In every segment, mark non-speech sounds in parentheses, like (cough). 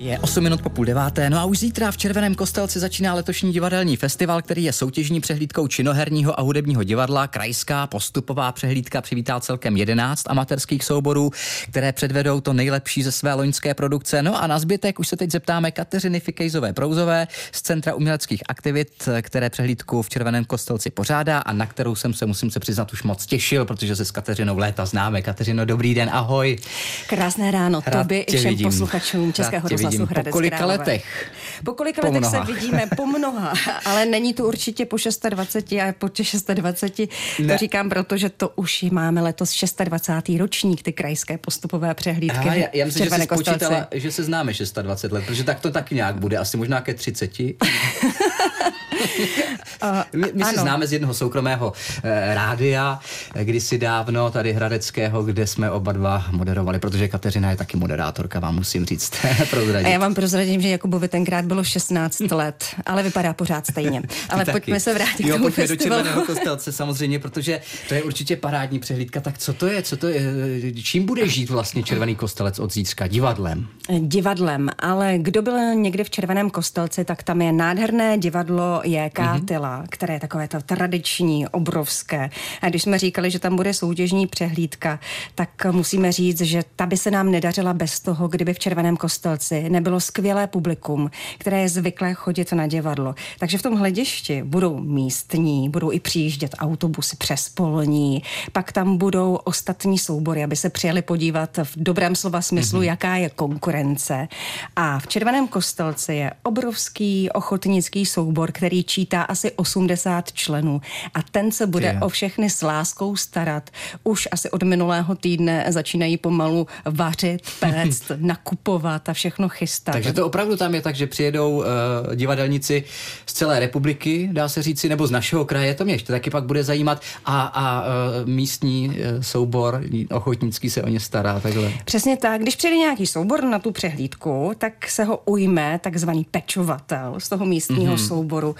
Je 8 minut po půl deváté, no a už zítra v Červeném kostelci začíná letošní divadelní festival, který je soutěžní přehlídkou činoherního a hudebního divadla. Krajská postupová přehlídka přivítá celkem 11 amatérských souborů, které předvedou to nejlepší ze své loňské produkce. No a na zbytek už se teď zeptáme Kateřiny Fikejzové Prouzové z Centra uměleckých aktivit, které přehlídku v Červeném kostelci pořádá a na kterou jsem se, musím se přiznat, už moc těšil, protože se s Kateřinou léta známe. Kateřino, dobrý den, ahoj. Krásné ráno tobě i všem vidím. posluchačům Českého vidím. Po kolika Králové. letech? Po kolika po letech mnoha. se vidíme? Po (laughs) mnoha. Ale není to určitě po 26 a po 26. Ne. To říkám proto, že to už máme letos 26. ročník, ty krajské postupové přehlídky. Aha, já, já myslím, že jsi spočítala, že se známe 26 let, protože tak to taky nějak bude, asi možná ke 30. (laughs) (laughs) my my se známe z jednoho soukromého eh, rádia, eh, kdysi dávno, tady Hradeckého, kde jsme oba dva moderovali, protože Kateřina je taky moderátorka, vám musím říct. A já vám prozradím, že Jakubovi tenkrát bylo 16 (laughs) let, ale vypadá pořád stejně. Ale taky. pojďme se vrátit jo, k tomu pojďme festivalu. do Červeného kostelce samozřejmě, protože to je určitě parádní přehlídka. Tak co to je? Co to je? Čím bude žít vlastně Červený kostelec od zítřka? Divadlem? Divadlem, ale kdo byl někdy v Červeném kostelci, tak tam je nádherné divadlo J.K. Mm-hmm. Tyla, které je takové to tradiční, obrovské. A když jsme říkali, že tam bude soutěžní přehlídka, tak musíme říct, že ta by se nám nedařila bez toho, kdyby v Červeném kostelci nebylo skvělé publikum, které je zvyklé chodit na divadlo. Takže v tom hledišti budou místní, budou i přijíždět autobusy přes polní, pak tam budou ostatní soubory, aby se přijeli podívat v dobrém slova smyslu, mm-hmm. jaká je konkurence. A v Červeném kostelci je obrovský ochotnický soubor, který čítá asi 80 členů a ten se bude yeah. o všechny s láskou starat. Už asi od minulého týdne začínají pomalu vařit, (laughs) péct, nakupovat a všechno chystat. Takže to opravdu tam je tak, že přijedou uh, divadelníci z celé republiky, dá se říci, nebo z našeho kraje, to mě ještě taky pak bude zajímat, a, a uh, místní uh, soubor ochotnický se o ně stará. Takhle. Přesně tak. Když přijde nějaký soubor na tu přehlídku, tak se ho ujme takzvaný pečovatel z toho místního mm-hmm. souboru,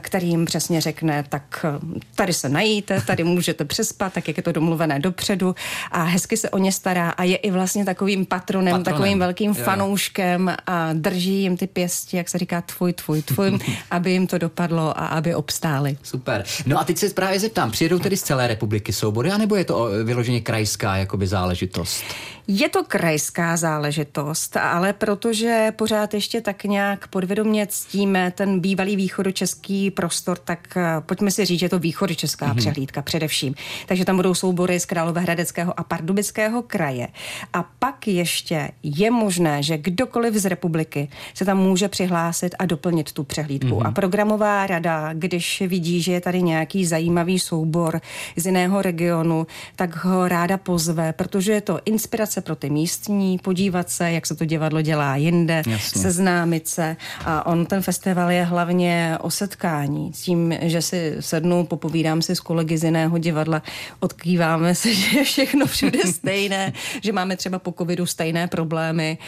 který jim přesně řekne, tak tady se najíte, tady můžete přespat, tak jak je to domluvené dopředu a hezky se o ně stará a je i vlastně takovým patronem, patronem. takovým velkým jo. fanouškem a drží jim ty pěsti, jak se říká, tvůj, tvůj, tvůj, (laughs) aby jim to dopadlo a aby obstáli. Super. No a teď se právě zeptám, přijedou tedy z celé republiky soubory, anebo je to vyloženě krajská jakoby záležitost? Je to krajská záležitost, ale protože pořád ještě tak nějak podvědomě ctíme ten bývalý východočeský prostor, tak eh, pojďme si říct, že to východočeská mm-hmm. přehlídka především. Takže tam budou soubory z Královéhradeckého a Pardubického kraje. A pak ještě je možné, že kdokoliv z republiky se tam může přihlásit a doplnit tu přehlídku. Mm-hmm. A programová rada, když vidí, že je tady nějaký zajímavý soubor z jiného regionu, tak ho ráda pozve, protože je to inspirace pro ty místní, podívat se, jak se to divadlo dělá jinde, Jasně. seznámit se. A on, ten festival je hlavně o setkání. S tím, že si sednu, popovídám si s kolegy z jiného divadla, odkýváme se, (laughs) že je všechno všude stejné, že máme třeba po covidu stejné problémy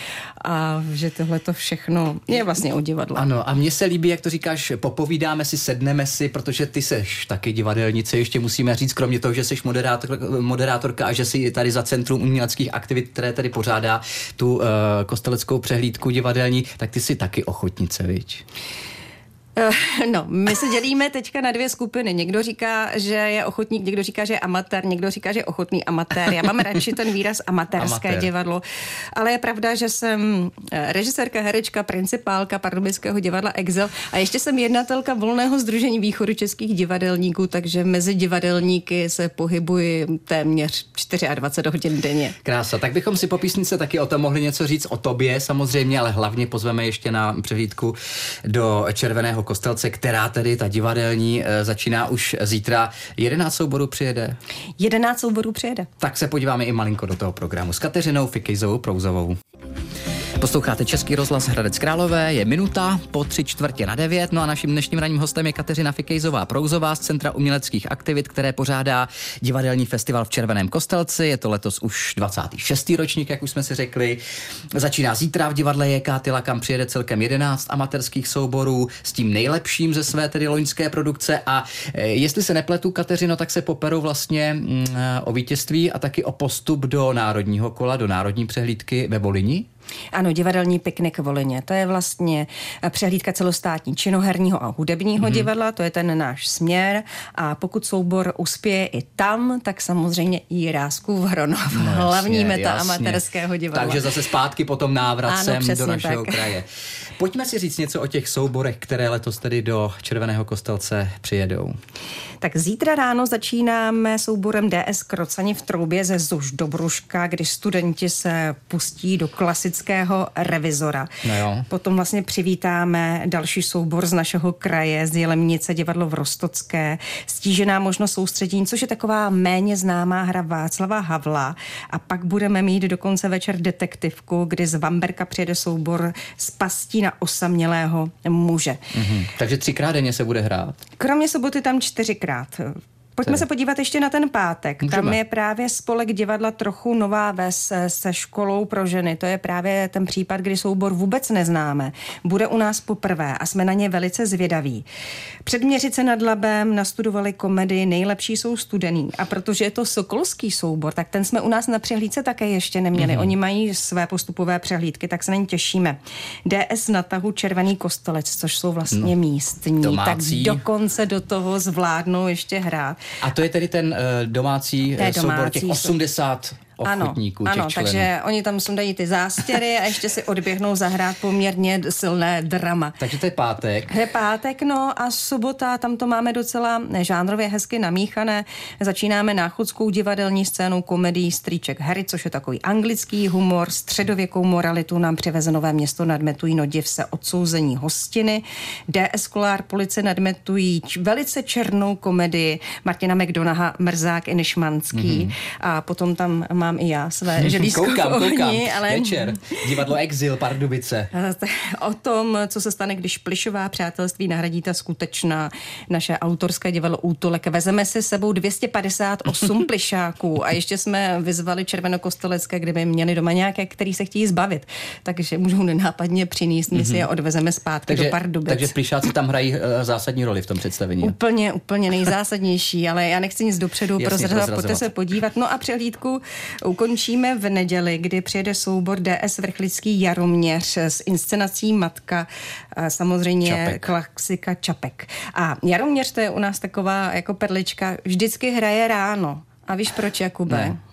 a že tohle to všechno je vlastně o divadle. Ano, a mně se líbí, jak to říkáš, popovídáme si, sedneme si, protože ty seš taky divadelnice, ještě musíme říct, kromě toho, že jsi moderátor, moderátorka a že jsi tady za Centrum uměleckých aktivit aktivit, které tady pořádá tu uh, kosteleckou přehlídku divadelní, tak ty jsi taky ochotnice, viď? Eh, no, my se dělíme teďka na dvě skupiny. Někdo říká, že je ochotník, někdo říká, že je amatér, někdo říká, že je ochotný amatér. Já mám radši ten výraz amatérské Amatér. divadlo, ale je pravda, že jsem eh, režisérka, herečka, principálka Pardubického divadla Exil a ještě jsem jednatelka volného združení východu českých divadelníků, takže mezi divadelníky se pohybuji téměř 24 hodin denně. Krása, tak bychom si po písnice taky o tom mohli něco říct o tobě samozřejmě, ale hlavně pozveme ještě na přehlídku do Červeného Černého kostelce, která tedy ta divadelní e, začíná už zítra. 11 souborů přijede? 11 souborů přijede. Tak se podíváme i malinko do toho programu s Kateřinou Fikejzovou Prouzovou. Posloucháte Český rozhlas Hradec Králové, je minuta po tři čtvrtě na devět, no a naším dnešním ranním hostem je Kateřina Fikejzová Prouzová z Centra uměleckých aktivit, které pořádá divadelní festival v Červeném kostelci. Je to letos už 26. ročník, jak už jsme si řekli. Začíná zítra v divadle JK Tyla, kam přijede celkem 11 amatérských souborů s tím nejlepším ze své tedy loňské produkce a e, jestli se nepletu, Kateřino, tak se poperou vlastně mm, o vítězství a taky o postup do národního kola, do národní přehlídky ve Volini. Ano, divadelní piknik Volině. To je vlastně eh, přehlídka celostátní činoherního a hudebního mm-hmm. divadla, to je ten náš směr. A pokud soubor uspěje i tam, tak samozřejmě i Rásku v Hronov, no, hlavní meta jasně. amatérského divadla. Takže zase zpátky potom návrat ano, sem do našeho tak. kraje. Pojďme si říct něco o těch souborech, které letos tedy do Červeného kostelce přijedou. Tak zítra ráno začínáme souborem DS Krocani v Troubě ze Zuž do Bruška, kdy studenti se pustí do klasického revizora. No jo. Potom vlastně přivítáme další soubor z našeho kraje, z Jelemnice divadlo v Rostocké, stížená možnost soustředění, což je taková méně známá hra Václava Havla. A pak budeme mít dokonce večer detektivku, kdy z Vamberka přijede soubor z pastí na osamělého muže. Mm-hmm. Takže třikrát denně se bude hrát? Kromě soboty tam čtyřikrát. Pojďme se podívat ještě na ten pátek. Můžeme. Tam je právě spolek divadla trochu nová ves se školou pro ženy. To je právě ten případ, kdy soubor vůbec neznáme. Bude u nás poprvé a jsme na ně velice zvědaví. Před Měřice nad Labem nastudovali komedii Nejlepší jsou studený. A protože je to sokolský soubor, tak ten jsme u nás na přehlídce také ještě neměli. Mm-hmm. Oni mají své postupové přehlídky, tak se na ně těšíme. DS na tahu Červený kostelec, což jsou vlastně no, místní. Domácí. Tak dokonce do toho zvládnou ještě hrát. A to je tedy ten uh, domácí, domácí soubor těch 80 ochotníků, ano, těch ano, členů. takže oni tam sundají ty zástěry a ještě si odběhnou zahrát poměrně silné drama. Takže to je pátek. Je pátek, no a sobota, tam to máme docela žánrově hezky namíchané. Začínáme náchodskou divadelní scénou komedii Stříček Harry, což je takový anglický humor, středověkou moralitu nám přiveze nové město nadmetují no div se odsouzení hostiny. DS Kolár policie nadmetují velice černou komedii Martina McDonaha, Mrzák i Nešmanský mm-hmm. a potom tam mám i já své (laughs) želízko koukám, koukám. ale... Večer, divadlo Exil, Pardubice. (laughs) O tom, co se stane, když plišová přátelství nahradí ta skutečná naše autorské divadlo Útolek. Vezeme si sebou 258 (laughs) plišáků a ještě jsme vyzvali Červenokostelecké, kdyby měli doma nějaké, který se chtějí zbavit. Takže můžou nenápadně přinést, my si je mhm. odvezeme zpátky takže, do Pardubic. Takže plišáci tam hrají uh, zásadní roli v tom představení. Úplně, úplně nejzásadnější, ale já nechci nic dopředu prozrazovat, pojďte se podívat. No a přehlídku ukončíme v neděli, kdy přijede soubor DS Vrchlický Jaroměř s inscenací Matka, samozřejmě Čapek. klasika Čapek. A Jaroměř to je u nás taková jako perlička, vždycky hraje ráno. A víš proč, Jakube? Ne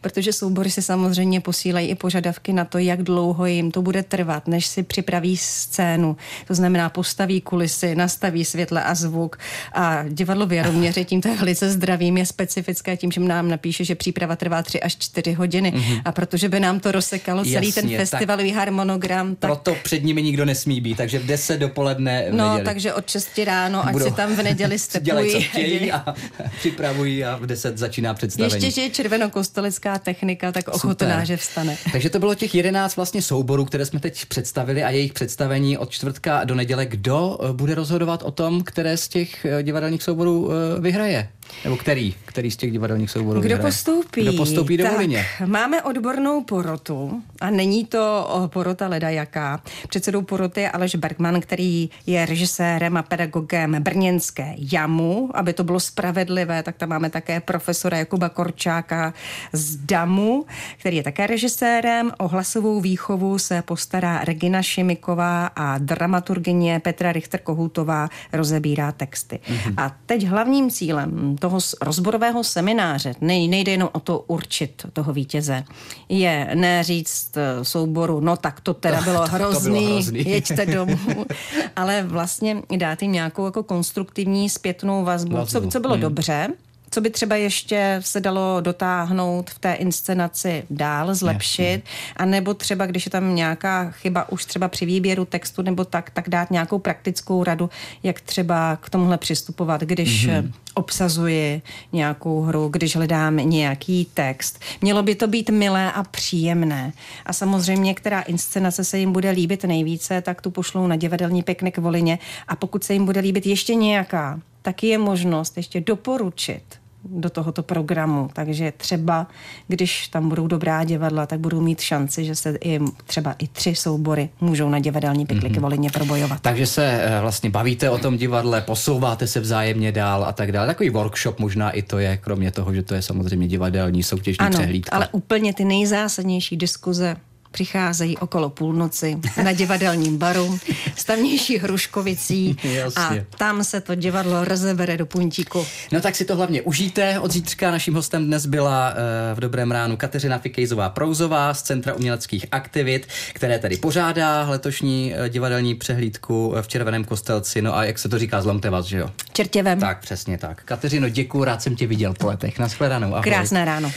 protože soubory si samozřejmě posílají i požadavky na to, jak dlouho jim to bude trvat, než si připraví scénu. To znamená, postaví kulisy, nastaví světle a zvuk. A divadlo v Jaroměře tímto je velice zdravým, je specifické tím, že nám napíše, že příprava trvá 3 až 4 hodiny. Mm-hmm. A protože by nám to rozsekalo celý Jasně, ten festivalový tak harmonogram. Tak... Proto před nimi nikdo nesmí být, takže v 10 dopoledne v No, neděli. takže od 6 ráno, ať Budou... si tam v neděli stepují. (laughs) Dělají, co chtějí a (laughs) připravují a v 10 začíná představení. Ještě, že je červenokostel pistolická technika, tak ochotná, že vstane. (laughs) Takže to bylo těch jedenáct vlastně souborů, které jsme teď představili a jejich představení od čtvrtka do neděle. Kdo eh, bude rozhodovat o tom, které z těch eh, divadelních souborů eh, vyhraje? Nebo který? Který z těch divadelních souborů Kdo vyhraje? postoupí? Kdo postoupí do Volině? Máme odbornou porotu a není to porota leda jaká. Předsedou poroty je Aleš Bergman, který je režisérem a pedagogem brněnské JAMu. Aby to bylo spravedlivé, tak tam máme také profesora Jakuba Korčáka z DAMu, který je také režisérem. O hlasovou výchovu se postará Regina Šimiková a dramaturgině Petra Richter-Kohoutová rozebírá texty. Mm-hmm. A teď hlavním cílem toho rozborového semináře, nejde jenom o to určit toho vítěze, je ne říct eh, souboru, no tak to teda (laughs) bylo, to, hrozný, to bylo hrozný, (laughs) jeďte domů, (laughs) ale vlastně dát jim nějakou jako konstruktivní zpětnou vazbu, vazbu. Co, co bylo hmm. dobře, co by třeba ještě se dalo dotáhnout v té inscenaci dál, zlepšit, a nebo třeba, když je tam nějaká chyba už třeba při výběru textu nebo tak, tak dát nějakou praktickou radu, jak třeba k tomuhle přistupovat, když mm-hmm. obsazuji nějakou hru, když hledám nějaký text. Mělo by to být milé a příjemné. A samozřejmě, která inscenace se jim bude líbit nejvíce, tak tu pošlou na divadelní piknik Volině. A pokud se jim bude líbit ještě nějaká, taky je možnost ještě doporučit do tohoto programu. Takže třeba, když tam budou dobrá divadla, tak budou mít šanci, že se i třeba i tři soubory můžou na divadelní pikliky mm-hmm. volině probojovat. Takže se eh, vlastně bavíte o tom divadle, posouváte se vzájemně dál a tak dále. Takový workshop možná i to je, kromě toho, že to je samozřejmě divadelní soutěžní ano, přehlídka. ale úplně ty nejzásadnější diskuze přicházejí okolo půlnoci na divadelním baru s tamnější Hruškovicí a tam se to divadlo rozebere do puntíku. No tak si to hlavně užijte. Od zítřka naším hostem dnes byla uh, v Dobrém ránu Kateřina Fikejzová Prouzová z Centra uměleckých aktivit, které tady pořádá letošní uh, divadelní přehlídku v Červeném kostelci. No a jak se to říká, zlomte vás, že jo? Čertěvem. Tak, přesně tak. Kateřino, děkuji, rád jsem tě viděl po letech. Naschledanou. Ahoj. Krásné ráno.